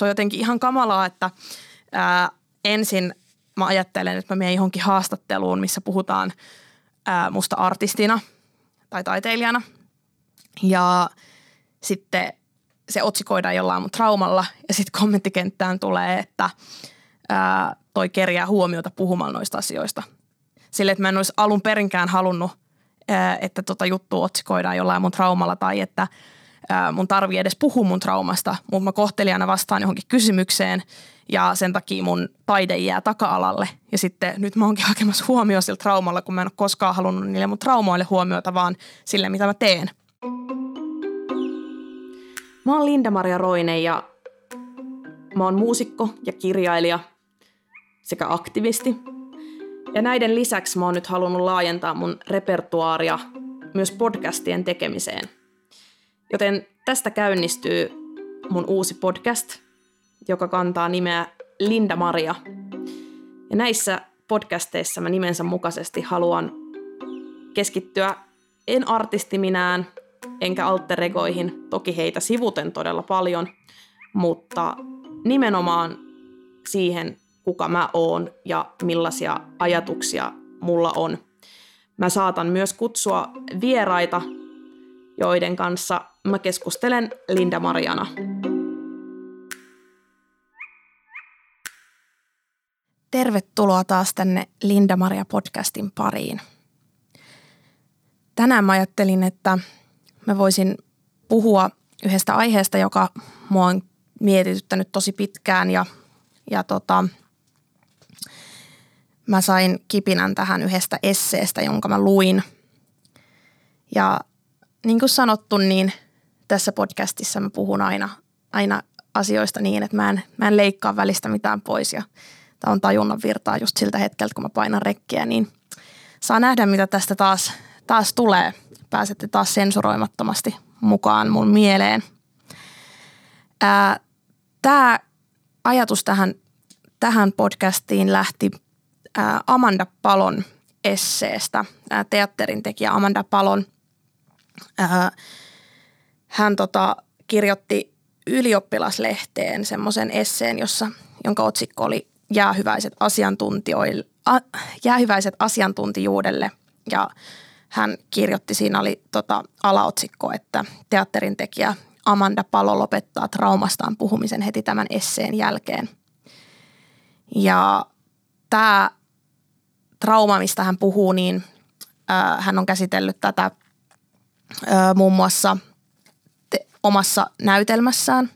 se on jotenkin ihan kamalaa, että ää, ensin mä ajattelen, että mä menen johonkin haastatteluun, missä puhutaan ää, musta artistina tai taiteilijana. Ja sitten se otsikoidaan jollain mun traumalla ja sitten kommenttikenttään tulee, että ää, toi kerjää huomiota puhumalla noista asioista. Sille, että mä en olisi alun perinkään halunnut, ää, että tota juttu otsikoidaan jollain mun traumalla tai että mun tarvii edes puhua mun traumasta, mutta mä kohtelijana vastaan johonkin kysymykseen ja sen takia mun taide jää taka-alalle. Ja sitten nyt mä oonkin hakemassa huomioon sillä traumalla, kun mä en ole koskaan halunnut niille mun traumoille huomiota, vaan sille, mitä mä teen. Mä oon Linda-Maria Roine ja mä oon muusikko ja kirjailija sekä aktivisti. Ja näiden lisäksi mä oon nyt halunnut laajentaa mun repertuaaria myös podcastien tekemiseen. Joten tästä käynnistyy mun uusi podcast, joka kantaa nimeä Linda Maria. Ja näissä podcasteissa mä nimensä mukaisesti haluan keskittyä en artistiminään – enkä alteregoihin, toki heitä sivuten todella paljon, mutta nimenomaan siihen, kuka mä oon ja millaisia ajatuksia mulla on. Mä saatan myös kutsua vieraita, joiden kanssa mä keskustelen Linda Mariana. Tervetuloa taas tänne Linda Maria podcastin pariin. Tänään mä ajattelin, että mä voisin puhua yhdestä aiheesta, joka mua on mietityttänyt tosi pitkään ja, ja tota, mä sain kipinän tähän yhdestä esseestä, jonka mä luin. Ja niin kuin sanottu, niin tässä podcastissa mä puhun aina, aina asioista niin, että mä en, mä en leikkaa välistä mitään pois ja tämä on tajunnan virtaa just siltä hetkeltä, kun mä painan rekkiä, niin saa nähdä, mitä tästä taas, taas tulee – pääsette taas sensuroimattomasti mukaan mun mieleen. Tämä ajatus tähän, tähän podcastiin lähti ää, Amanda Palon esseestä, ää, teatterin tekijä Amanda Palon. Ää, hän tota, kirjoitti ylioppilaslehteen semmoisen esseen, jossa, jonka otsikko oli jäähyväiset, asiantuntijoille, a, jäähyväiset asiantuntijuudelle. Ja hän kirjoitti, siinä oli tota, alaotsikko, että teatterin tekijä Amanda Palo lopettaa traumastaan puhumisen heti tämän esseen jälkeen. Ja tämä trauma, mistä hän puhuu, niin äh, hän on käsitellyt tätä äh, muun muassa omassa näytelmässään.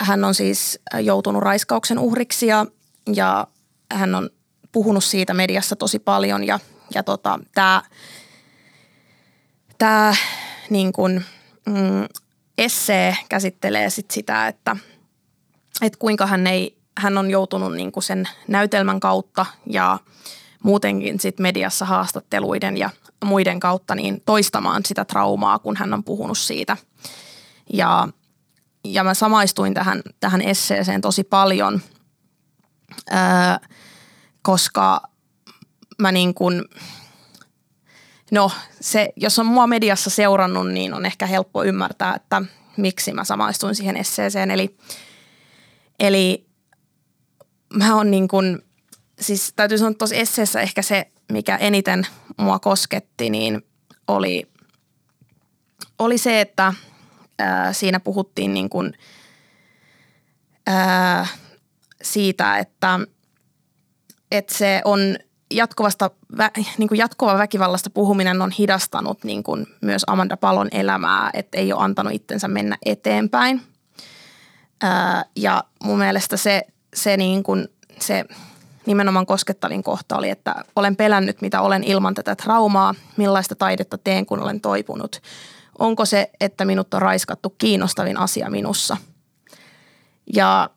Hän on siis joutunut raiskauksen uhriksi ja, ja hän on puhunut siitä mediassa tosi paljon ja ja tota, tämä tää, niin mm, essee käsittelee sit sitä, että et kuinka hän, ei, hän on joutunut niin sen näytelmän kautta ja muutenkin sit mediassa haastatteluiden ja muiden kautta niin toistamaan sitä traumaa, kun hän on puhunut siitä. Ja, ja mä samaistuin tähän, tähän esseeseen tosi paljon, ää, koska mä niin kuin, no se, jos on mua mediassa seurannut, niin on ehkä helppo ymmärtää, että miksi mä samaistuin siihen esseeseen. Eli, eli mä oon niin kuin, siis täytyy sanoa, tuossa esseessä ehkä se, mikä eniten mua kosketti, niin oli, oli se, että ää, siinä puhuttiin niin kuin, ää, siitä, että, että se on – jatkuvasta, niin kuin jatkuva väkivallasta puhuminen on hidastanut niin kuin myös Amanda Palon elämää, että ei ole antanut itsensä mennä eteenpäin. Ää, ja mun mielestä se, se, niin kuin, se nimenomaan koskettavin kohta oli, että olen pelännyt, mitä olen ilman tätä traumaa, millaista taidetta teen, kun olen toipunut. Onko se, että minut on raiskattu kiinnostavin asia minussa? Ja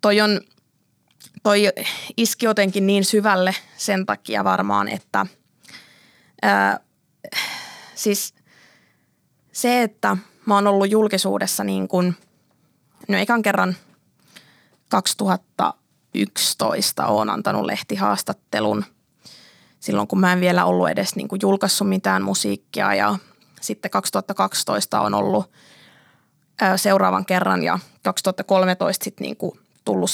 toi on – toi iski jotenkin niin syvälle sen takia varmaan, että ää, siis se, että mä oon ollut julkisuudessa niin kuin, no ekan kerran 2011 oon antanut lehtihaastattelun. Silloin, kun mä en vielä ollut edes niin kuin julkaissut mitään musiikkia ja sitten 2012 on ollut seuraavan kerran ja 2013 sitten niin kuin tullut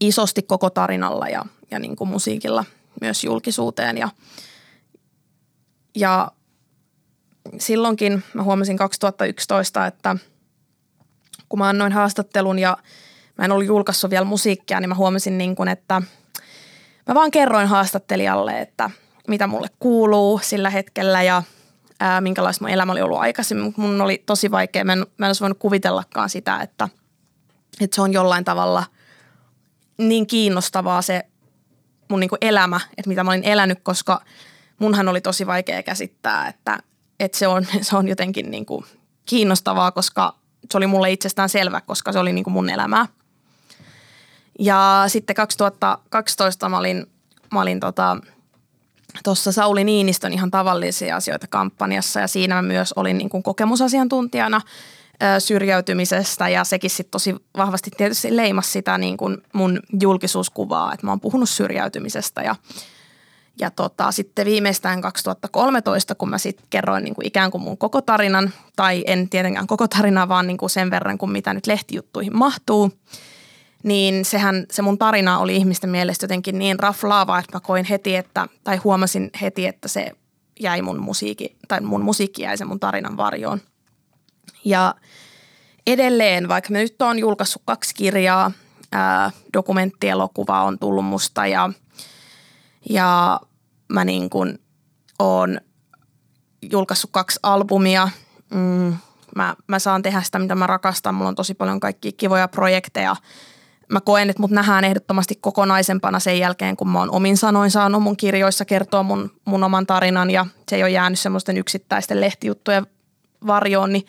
isosti koko tarinalla ja, ja niin kuin musiikilla myös julkisuuteen. Ja, ja silloinkin mä huomasin 2011, että kun mä annoin haastattelun ja mä en ollut julkaissut vielä musiikkia, niin mä huomasin niin kuin, että mä vaan kerroin haastattelijalle, että mitä mulle kuuluu sillä hetkellä ja ää, minkälaista mun elämä oli ollut aikaisemmin. Mun oli tosi vaikea, mä en, mä en olisi voinut kuvitellakaan sitä, että, että se on jollain tavalla niin kiinnostavaa se mun niin kuin elämä, että mitä mä olin elänyt, koska munhan oli tosi vaikea käsittää, että, että se, on, se on jotenkin niin kuin kiinnostavaa, koska se oli mulle itsestään selvä, koska se oli niin kuin mun elämää. Ja sitten 2012 mä olin, mä olin tota, tuossa Sauli Niinistön ihan tavallisia asioita kampanjassa ja siinä mä myös olin niin kuin kokemusasiantuntijana syrjäytymisestä ja sekin sitten tosi vahvasti tietysti leimas sitä niin kuin mun julkisuuskuvaa, että mä oon puhunut syrjäytymisestä ja ja tota, sitten viimeistään 2013, kun mä sitten kerroin niin kuin ikään kuin mun koko tarinan, tai en tietenkään koko tarinaa, vaan niin kuin sen verran kuin mitä nyt lehtijuttuihin mahtuu, niin sehän se mun tarina oli ihmisten mielestä jotenkin niin raflaava, että mä koin heti, että, tai huomasin heti, että se jäi mun musiikki, tai mun musiikki jäi sen mun tarinan varjoon. Ja edelleen, vaikka mä nyt oon julkaissut kaksi kirjaa, ää, dokumenttielokuva on tullut musta ja, ja mä niin kuin oon julkaissut kaksi albumia. Mm, mä, mä saan tehdä sitä, mitä mä rakastan. Mulla on tosi paljon kaikkia kivoja projekteja – mä koen, että mut nähdään ehdottomasti kokonaisempana sen jälkeen, kun mä oon omin sanoin saanut mun kirjoissa kertoa mun, mun oman tarinan ja se ei ole jäänyt semmoisten yksittäisten lehtijuttujen varjoon, niin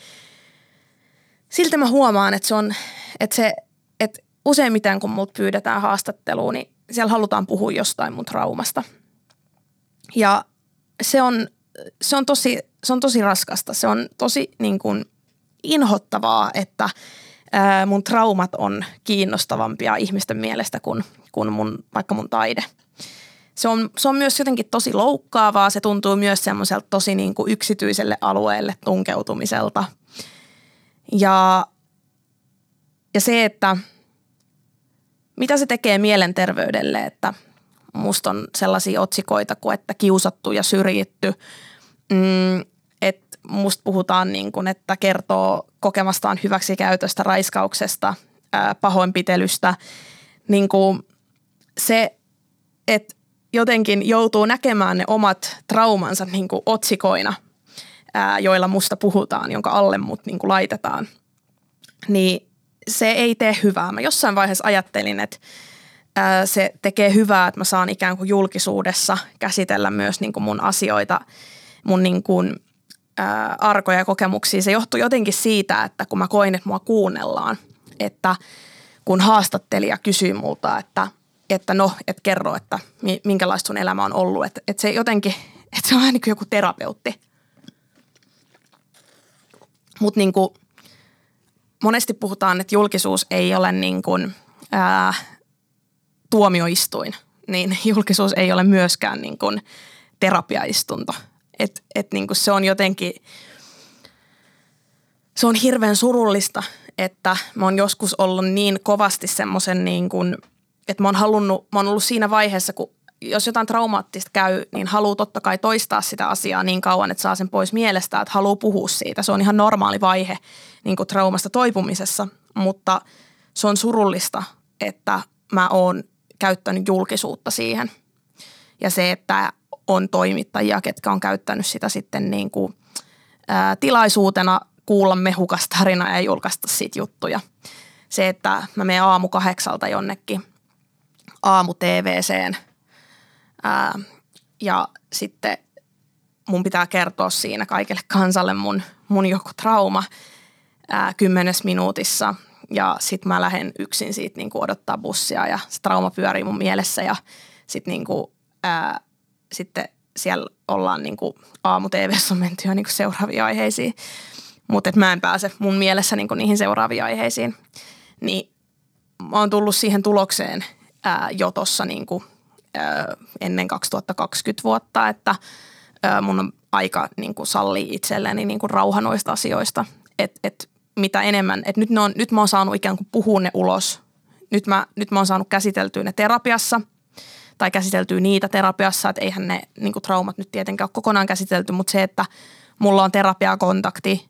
silti mä huomaan, että se on, että se, että useimmiten kun mut pyydetään haastatteluun, niin siellä halutaan puhua jostain mun traumasta. Ja se on, se on, tosi, se on tosi raskasta. Se on tosi niin kuin inhottavaa, että – mun traumat on kiinnostavampia ihmisten mielestä kuin, kuin mun, vaikka mun taide. Se on, se on myös jotenkin tosi loukkaavaa. Se tuntuu myös semmoiselta tosi niin kuin yksityiselle alueelle tunkeutumiselta. Ja, ja se, että mitä se tekee mielenterveydelle, että musta on sellaisia otsikoita kuin, että kiusattu ja syrjitty. Mm, musta puhutaan niin kuin, että kertoo kokemastaan hyväksikäytöstä, raiskauksesta, pahoinpitelystä. Niin kuin se, että jotenkin joutuu näkemään ne omat traumansa niin kuin otsikoina, ää, joilla musta puhutaan, jonka alle mut niin kuin laitetaan, niin se ei tee hyvää. Mä jossain vaiheessa ajattelin, että se tekee hyvää, että mä saan ikään kuin julkisuudessa käsitellä myös niin kuin mun asioita, mun niin kuin – ää, arkoja kokemuksia. Se johtui jotenkin siitä, että kun mä koin, että mua kuunnellaan, että kun haastattelija kysyi multa, että, että no, et kerro, että minkälaista sun elämä on ollut. Että, että se jotenkin, että se on vähän niin joku terapeutti. Mutta niin monesti puhutaan, että julkisuus ei ole niin kuin, ää, tuomioistuin, niin julkisuus ei ole myöskään niin kuin terapiaistunto – että et niinku se on jotenkin, se on hirveän surullista, että mä oon joskus ollut niin kovasti semmoisen niin kuin, että mä oon halunnut, mä oon ollut siinä vaiheessa, kun jos jotain traumaattista käy, niin haluaa totta kai toistaa sitä asiaa niin kauan, että saa sen pois mielestä, että haluaa puhua siitä. Se on ihan normaali vaihe niin kuin traumasta toipumisessa, mutta se on surullista, että mä oon käyttänyt julkisuutta siihen. Ja se, että on toimittajia, ketkä on käyttänyt sitä sitten niin kuin, ää, tilaisuutena kuulla mehukas tarina ja julkaista siitä juttuja. Se, että mä menen aamu kahdeksalta jonnekin aamu TVCen ää, ja sitten mun pitää kertoa siinä kaikille kansalle mun, mun joku trauma ää, kymmenes minuutissa ja sitten mä lähden yksin siitä niin odottaa bussia ja se trauma pyörii mun mielessä ja sitten niin kuin, sitten siellä ollaan niin kuin aamu TVssä on menty jo niin kuin seuraaviin aiheisiin, mutta mä en pääse mun mielessä niin kuin niihin seuraaviin aiheisiin. Niin mä oon tullut siihen tulokseen ää, jo tuossa niin ennen 2020 vuotta, että ää, mun on aika niin kuin sallii itselleni niin kuin rauha noista asioista. Että et mitä enemmän, että nyt, ne on, nyt mä oon saanut ikään kuin puhua ne ulos. Nyt mä, nyt mä oon saanut käsiteltyä ne terapiassa tai käsiteltyä niitä terapiassa, että eihän ne niin kuin traumat nyt tietenkään ole kokonaan käsitelty, mutta se, että mulla on terapiakontakti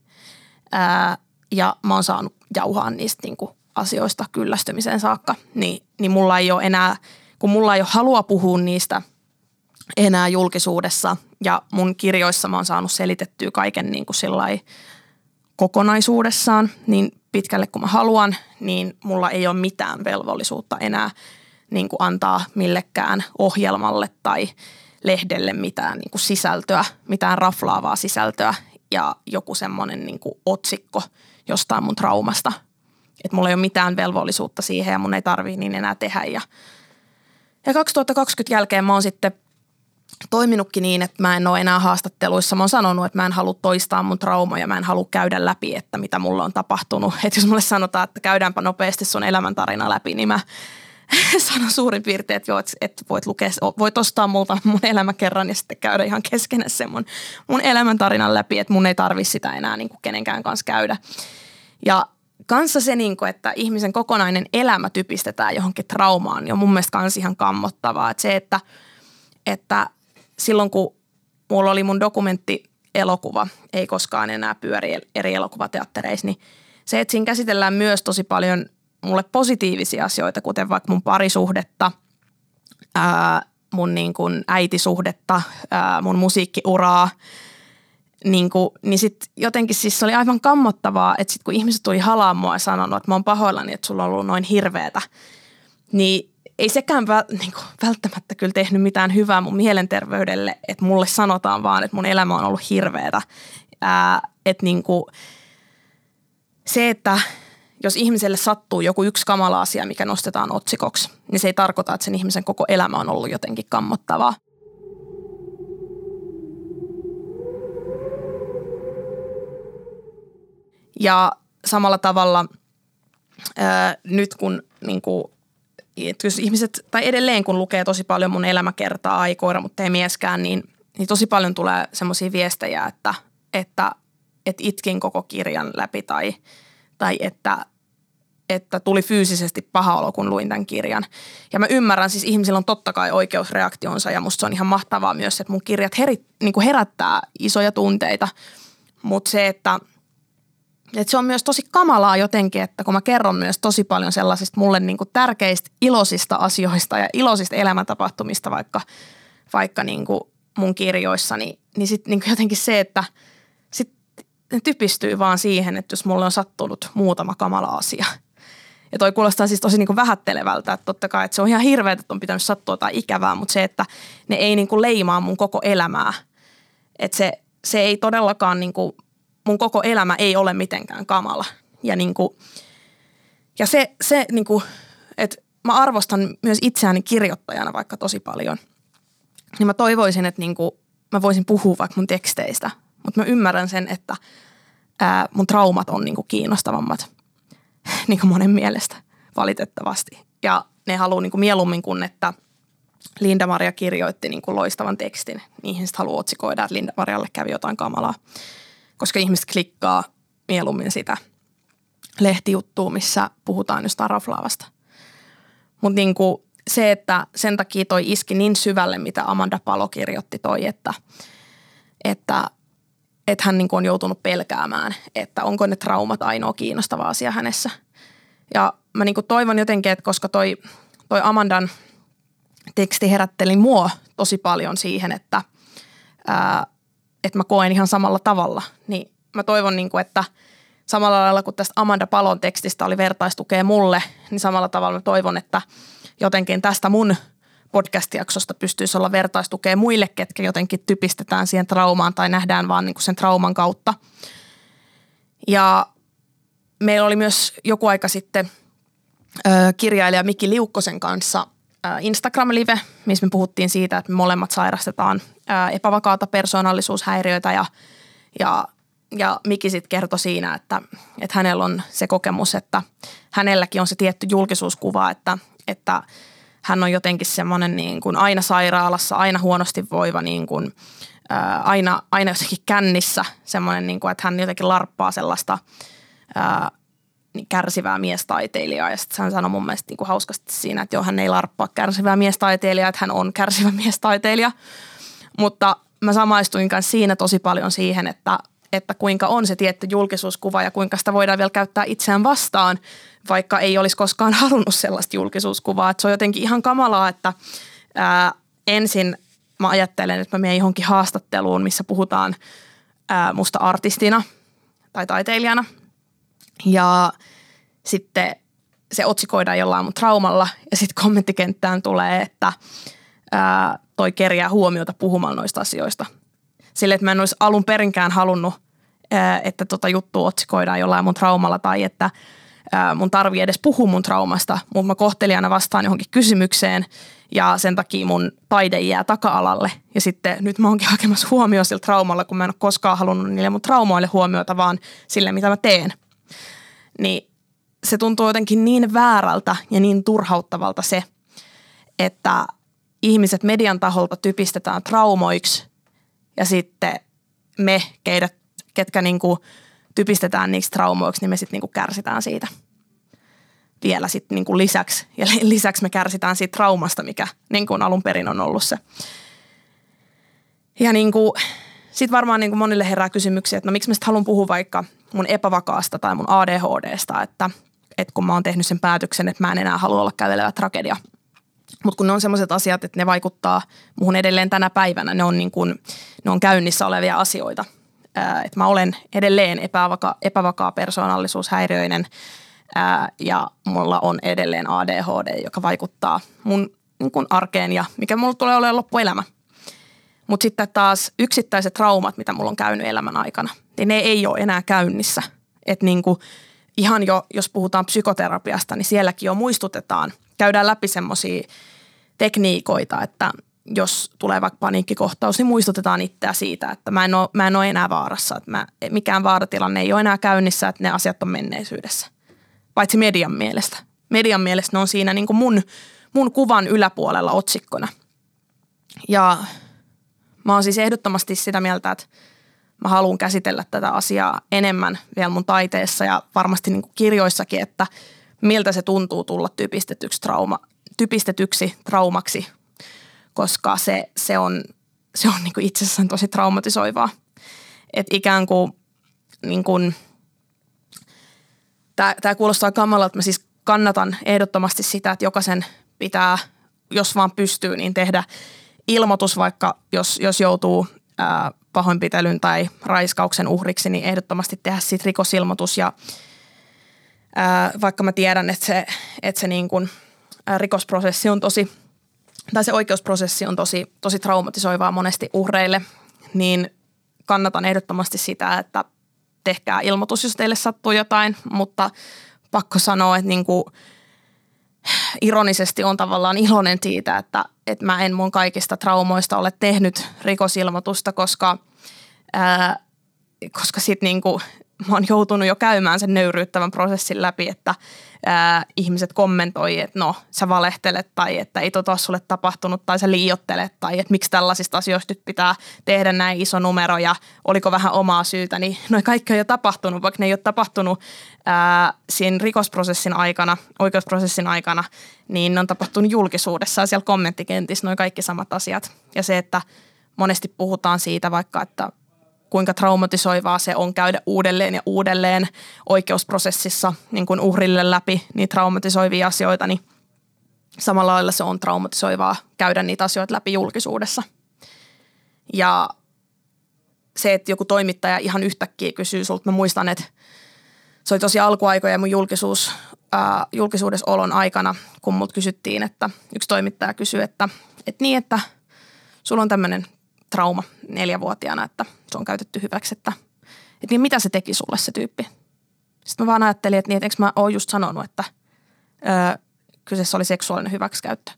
ää, ja mä oon saanut jauhaa niistä niin kuin asioista kyllästymiseen saakka, niin, niin mulla ei ole enää, kun mulla ei ole halua puhua niistä enää julkisuudessa ja mun kirjoissa mä oon saanut selitettyä kaiken niin kuin kokonaisuudessaan niin pitkälle kuin mä haluan, niin mulla ei ole mitään velvollisuutta enää niin kuin antaa millekään ohjelmalle tai lehdelle mitään niin kuin sisältöä, mitään raflaavaa sisältöä ja joku semmoinen niin kuin otsikko jostain mun traumasta. Että mulla ei ole mitään velvollisuutta siihen ja mun ei tarvii niin enää tehdä. Ja, ja 2020 jälkeen mä oon sitten toiminutkin niin, että mä en ole enää haastatteluissa. Mä oon sanonut, että mä en halua toistaa mun traumoja, mä en halua käydä läpi, että mitä mulle on tapahtunut. Että jos mulle sanotaan, että käydäänpä nopeasti sun elämäntarina läpi, niin mä sanon suurin piirtein, että, joo, että, voit, lukea, voit ostaa multa mun elämäkerran ja sitten käydä ihan keskenä sen mun, mun elämäntarinan läpi, että mun ei tarvi sitä enää niin kuin kenenkään kanssa käydä. Ja kanssa se, niin kuin, että ihmisen kokonainen elämä typistetään johonkin traumaan, niin on mun mielestä kans ihan kammottavaa. Että se, että, että silloin kun mulla oli mun dokumentti elokuva, ei koskaan enää pyöri eri elokuvateattereissa, niin se, että siinä käsitellään myös tosi paljon mulle positiivisia asioita, kuten vaikka mun parisuhdetta, ää, mun niin kuin äitisuhdetta, ää, mun musiikkiuraa, niin, kuin, niin sitten jotenkin siis se oli aivan kammottavaa, että sitten kun ihmiset tuli halaa mua ja sanonut, että mä oon pahoillani, että sulla on ollut noin hirveetä, niin ei sekään väl, niin kuin, välttämättä kyllä tehnyt mitään hyvää mun mielenterveydelle, että mulle sanotaan vaan, että mun elämä on ollut hirveetä. Ää, että niin kuin, se, että jos ihmiselle sattuu joku yksi kamala asia, mikä nostetaan otsikoksi, niin se ei tarkoita, että sen ihmisen koko elämä on ollut jotenkin kammottavaa. Ja samalla tavalla ää, nyt kun niin kuin, jos ihmiset, tai edelleen kun lukee tosi paljon mun elämäkertaa, ei koira, mutta ei mieskään, niin, niin tosi paljon tulee semmoisia viestejä, että, että, että itkin koko kirjan läpi tai, tai että, että tuli fyysisesti paha olo, kun luin tämän kirjan. Ja mä ymmärrän, siis ihmisillä on totta kai oikeusreaktionsa ja musta se on ihan mahtavaa myös, että mun kirjat heri, niin kuin herättää isoja tunteita. Mutta se, että – et se on myös tosi kamalaa jotenkin, että kun mä kerron myös tosi paljon sellaisista mulle niin kuin tärkeistä iloisista asioista ja iloisista elämäntapahtumista vaikka, vaikka niin kuin mun kirjoissa, niin, niin sitten niin jotenkin se, että sit ne typistyy vaan siihen, että jos mulle on sattunut muutama kamala asia. Ja toi kuulostaa siis tosi niin kuin vähättelevältä, että totta kai että se on ihan hirveä, että on pitänyt sattua tai ikävää, mutta se, että ne ei niin kuin leimaa mun koko elämää. Että se, se ei todellakaan niin kuin mun koko elämä ei ole mitenkään kamala. Ja, niin kuin, ja se, se niin kuin, että mä arvostan myös itseäni kirjoittajana vaikka tosi paljon. Niin mä toivoisin, että niin kuin, mä voisin puhua vaikka mun teksteistä, mutta mä ymmärrän sen, että ää, mun traumat on niin kuin kiinnostavammat niin kuin monen mielestä valitettavasti. Ja ne haluaa niin kuin mieluummin kuin, että Linda-Maria kirjoitti niin kuin loistavan tekstin. Niihin sitten haluaa otsikoida, että Linda-Marialle kävi jotain kamalaa koska ihmiset klikkaa mieluummin sitä lehtijuttua, missä puhutaan jostain raflaavasta. Mutta niinku se, että sen takia toi iski niin syvälle, mitä Amanda Palo kirjoitti toi, että, että, että hän niinku on joutunut pelkäämään, että onko ne traumat ainoa kiinnostava asia hänessä. Ja mä niinku toivon jotenkin, että koska toi, toi Amandan teksti herätteli mua tosi paljon siihen, että ää, että mä koen ihan samalla tavalla, niin mä toivon, niin kuin, että samalla lailla kuin tästä Amanda Palon tekstistä oli vertaistukea mulle, niin samalla tavalla mä toivon, että jotenkin tästä mun podcast-jaksosta pystyisi olla vertaistukea muille, ketkä jotenkin typistetään siihen traumaan tai nähdään vaan niin kuin sen trauman kautta. Ja meillä oli myös joku aika sitten kirjailija Mikki Liukkosen kanssa Instagram-live, missä me puhuttiin siitä, että me molemmat sairastetaan epävakaata persoonallisuushäiriöitä ja, ja, ja Miki sitten kertoi siinä, että, että hänellä on se kokemus, että hänelläkin on se tietty julkisuuskuva, että, että hän on jotenkin semmoinen niin kuin aina sairaalassa, aina huonosti voiva, niin kuin, ää, aina, aina jossakin kännissä semmoinen, niin kuin, että hän jotenkin larppaa sellaista ää, niin kärsivää miestaiteilijaa. Ja sitten hän sanoi mun mielestä niin kuin hauskasti siinä, että joo, hän ei larppaa kärsivää miestaiteilijaa, että hän on kärsivä miestaiteilija. Mutta mä samaistuin kanssa siinä tosi paljon siihen, että, että kuinka on se tietty julkisuuskuva ja kuinka sitä voidaan vielä käyttää itseään vastaan, vaikka ei olisi koskaan halunnut sellaista julkisuuskuvaa. Että se on jotenkin ihan kamalaa, että ää, ensin mä ajattelen, että mä menen johonkin haastatteluun, missä puhutaan ää, musta artistina tai taiteilijana. Ja sitten se otsikoidaan jollain mun traumalla ja sitten kommenttikenttään tulee, että ää, toi kerjää huomiota puhumaan noista asioista. Sille, että mä en olisi alun perinkään halunnut, ää, että tota juttu otsikoidaan jollain mun traumalla tai että mun tarvii edes puhua mun traumasta, mutta mä kohtelijana vastaan johonkin kysymykseen ja sen takia mun taide jää taka-alalle. Ja sitten nyt mä oonkin hakemassa huomioon sillä traumalla, kun mä en ole koskaan halunnut niille mun traumoille huomiota, vaan sille, mitä mä teen. Niin se tuntuu jotenkin niin väärältä ja niin turhauttavalta se, että ihmiset median taholta typistetään traumoiksi ja sitten me, keidät, ketkä niinku typistetään niiksi traumoiksi, niin me sitten niinku kärsitään siitä vielä sitten niinku lisäksi. Ja lisäksi me kärsitään siitä traumasta, mikä niinku alun perin on ollut se. Ja niinku, sitten varmaan niinku monille herää kysymyksiä, että no miksi mä sitten haluan puhua vaikka mun epävakaasta tai mun ADHDsta, että, että kun mä oon tehnyt sen päätöksen, että mä en enää halua olla kävelevä tragedia. Mutta kun ne on sellaiset asiat, että ne vaikuttaa muhun edelleen tänä päivänä, ne on, niin kun, ne on käynnissä olevia asioita. Että mä olen edelleen epävaka, epävakaa persoonallisuushäiriöinen – ja mulla on edelleen ADHD, joka vaikuttaa mun niin kuin arkeen ja mikä mulla tulee olemaan loppuelämä. Mutta sitten taas yksittäiset traumat, mitä mulla on käynyt elämän aikana, niin ne ei ole enää käynnissä. Että niin kuin ihan jo, jos puhutaan psykoterapiasta, niin sielläkin jo muistutetaan, käydään läpi semmoisia tekniikoita, että jos tulee vaikka paniikkikohtaus, niin muistutetaan itseä siitä, että mä en ole, mä en ole enää vaarassa. Että mä, mikään vaaratilanne ei ole enää käynnissä, että ne asiat on menneisyydessä paitsi median mielestä. Median mielestä ne on siinä niin kuin mun, mun kuvan yläpuolella otsikkona. Ja mä oon siis ehdottomasti sitä mieltä, että mä haluan käsitellä tätä asiaa enemmän vielä mun taiteessa ja varmasti niin kuin kirjoissakin, että miltä se tuntuu tulla typistetyksi, trauma, typistetyksi traumaksi, koska se, se on, se on niin kuin itsessään tosi traumatisoivaa. Että ikään kuin, niin kuin – tämä kuulostaa kamalalta. Mä siis kannatan ehdottomasti sitä, että jokaisen pitää, jos vaan pystyy, niin tehdä ilmoitus, vaikka jos, jos joutuu ää, pahoinpitelyn tai raiskauksen uhriksi, niin ehdottomasti tehdä siitä rikosilmoitus. Ja ää, vaikka mä tiedän, että se, että se niin kuin, ää, rikosprosessi on tosi, tai se oikeusprosessi on tosi, tosi traumatisoivaa monesti uhreille, niin kannatan ehdottomasti sitä, että tehkää ilmoitus, jos teille sattuu jotain, mutta pakko sanoa, että niin kuin ironisesti on tavallaan iloinen siitä, että, että mä en mun kaikista traumoista ole tehnyt rikosilmoitusta, koska, ää, koska sit niin kuin mä oon joutunut jo käymään sen nöyryyttävän prosessin läpi, että ää, ihmiset kommentoi, että no sä valehtelet tai että ei tota sulle tapahtunut tai sä liiottelet tai että miksi tällaisista asioista nyt pitää tehdä näin iso numero ja oliko vähän omaa syytä, niin noin kaikki on jo tapahtunut, vaikka ne ei ole tapahtunut ää, siinä rikosprosessin aikana, oikeusprosessin aikana, niin ne on tapahtunut julkisuudessa ja siellä kommenttikentissä noin kaikki samat asiat. Ja se, että monesti puhutaan siitä vaikka, että kuinka traumatisoivaa se on käydä uudelleen ja uudelleen oikeusprosessissa niin kuin uhrille läpi niitä traumatisoivia asioita, niin samalla lailla se on traumatisoivaa käydä niitä asioita läpi julkisuudessa. Ja se, että joku toimittaja ihan yhtäkkiä kysyy sulta, mä muistan, että se oli tosi alkuaikoja mun julkisuus, ää, julkisuudessa olon aikana, kun mut kysyttiin, että yksi toimittaja kysyi, että, että niin, että sulla on tämmöinen trauma neljävuotiaana, että se on käytetty hyväksi, että, että niin mitä se teki sulle se tyyppi. Sitten mä vaan ajattelin, että, niin, että eikö mä oon just sanonut, että öö, kyseessä oli seksuaalinen hyväksikäyttö.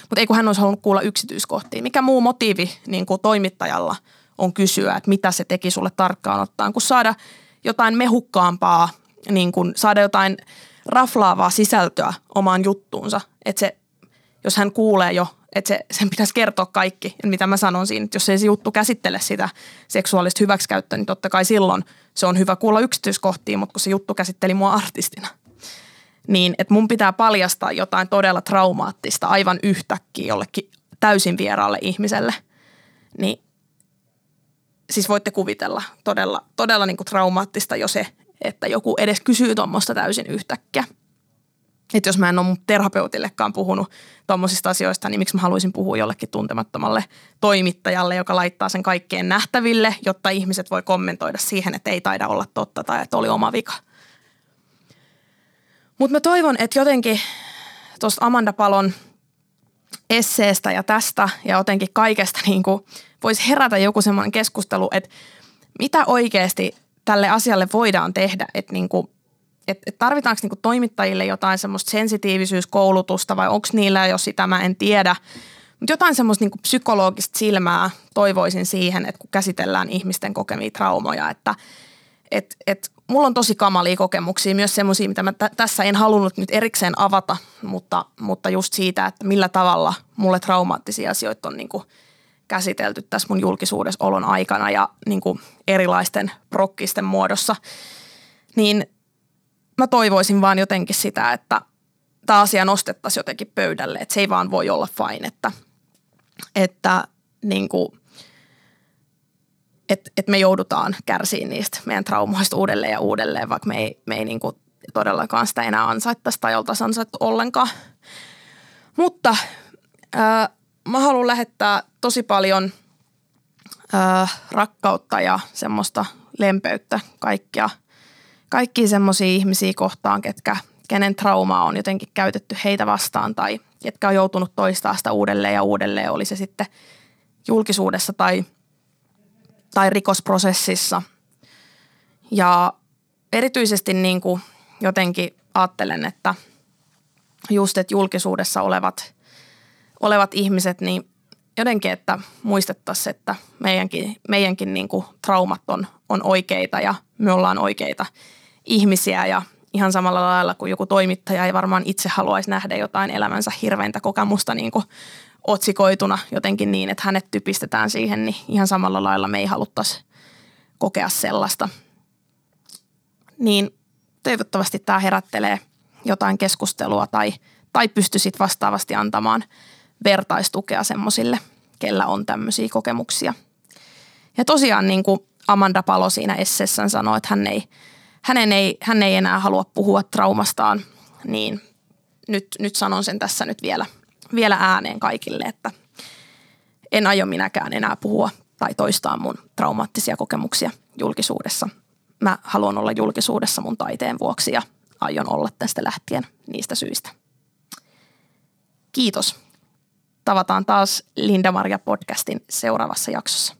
Mutta ei kun hän olisi halunnut kuulla yksityiskohtia. Mikä muu motiivi niin kuin toimittajalla on kysyä, että mitä se teki sulle tarkkaan ottaen, kun saada jotain mehukkaampaa, niin kuin saada jotain raflaavaa sisältöä omaan juttuunsa. Että se jos hän kuulee jo, että se, sen pitäisi kertoa kaikki, mitä mä sanon siinä. Että jos ei se juttu käsittele sitä seksuaalista hyväksikäyttöä, niin totta kai silloin se on hyvä kuulla yksityiskohtia, mutta kun se juttu käsitteli mua artistina, niin että mun pitää paljastaa jotain todella traumaattista aivan yhtäkkiä jollekin täysin vieraalle ihmiselle, niin siis voitte kuvitella todella, todella niin kuin traumaattista jo se, että joku edes kysyy tuommoista täysin yhtäkkiä. Että jos mä en ole mun terapeutillekaan puhunut tuommoisista asioista, niin miksi mä haluaisin puhua jollekin tuntemattomalle toimittajalle, joka laittaa sen kaikkeen nähtäville, jotta ihmiset voi kommentoida siihen, että ei taida olla totta tai että oli oma vika. Mutta mä toivon, että jotenkin tuosta Amanda Palon esseestä ja tästä ja jotenkin kaikesta niin voisi herätä joku semmoinen keskustelu, että mitä oikeasti tälle asialle voidaan tehdä, että niin kuin, että, että tarvitaanko niin kuin toimittajille jotain semmoista sensitiivisyyskoulutusta vai onko niillä jo sitä, mä en tiedä. Mutta jotain semmoista niin kuin psykologista silmää toivoisin siihen, että kun käsitellään ihmisten kokemia traumoja, että et, et, mulla on tosi kamalia kokemuksia, myös semmoisia, mitä mä t- tässä en halunnut nyt erikseen avata, mutta, mutta just siitä, että millä tavalla mulle traumaattisia asioita on niin kuin – käsitelty tässä mun julkisuudessa olon aikana ja niin kuin erilaisten prokkisten muodossa, niin mä toivoisin vaan jotenkin sitä, että tämä asia nostettaisiin jotenkin pöydälle, että se ei vaan voi olla fine, että, että niin kuin, että, että me joudutaan kärsiin niistä meidän traumoista uudelleen ja uudelleen, vaikka me ei, me ei niin kuin todellakaan sitä enää ansaittaisi tai oltaisi ansaittu ollenkaan. Mutta ää, mä haluan lähettää tosi paljon äh, rakkautta ja semmoista lempeyttä kaikkia, kaikkia semmoisia ihmisiä kohtaan, ketkä, kenen traumaa on jotenkin käytetty heitä vastaan tai ketkä on joutunut toistaa sitä uudelleen ja uudelleen, oli se sitten julkisuudessa tai, tai rikosprosessissa. Ja erityisesti niin kuin jotenkin ajattelen, että just, että julkisuudessa olevat, olevat ihmiset, niin jotenkin, että muistettaisiin, että meidänkin, meidänkin niin kuin traumat on, on oikeita ja me ollaan oikeita ihmisiä ja ihan samalla lailla kuin joku toimittaja ei varmaan itse haluaisi nähdä jotain elämänsä hirveintä kokemusta niin kuin otsikoituna jotenkin niin, että hänet typistetään siihen, niin ihan samalla lailla me ei haluttaisi kokea sellaista. Niin toivottavasti tämä herättelee jotain keskustelua tai, tai pystyisit vastaavasti antamaan – vertaistukea semmoisille, kellä on tämmöisiä kokemuksia. Ja tosiaan niin kuin Amanda Palo siinä essessään sanoi, että hän ei, hänen ei, hän ei enää halua puhua traumastaan, niin nyt, nyt sanon sen tässä nyt vielä, vielä ääneen kaikille, että en aio minäkään enää puhua tai toistaa mun traumaattisia kokemuksia julkisuudessa. Mä haluan olla julkisuudessa mun taiteen vuoksi ja aion olla tästä lähtien niistä syistä. Kiitos tavataan taas Linda Maria podcastin seuraavassa jaksossa.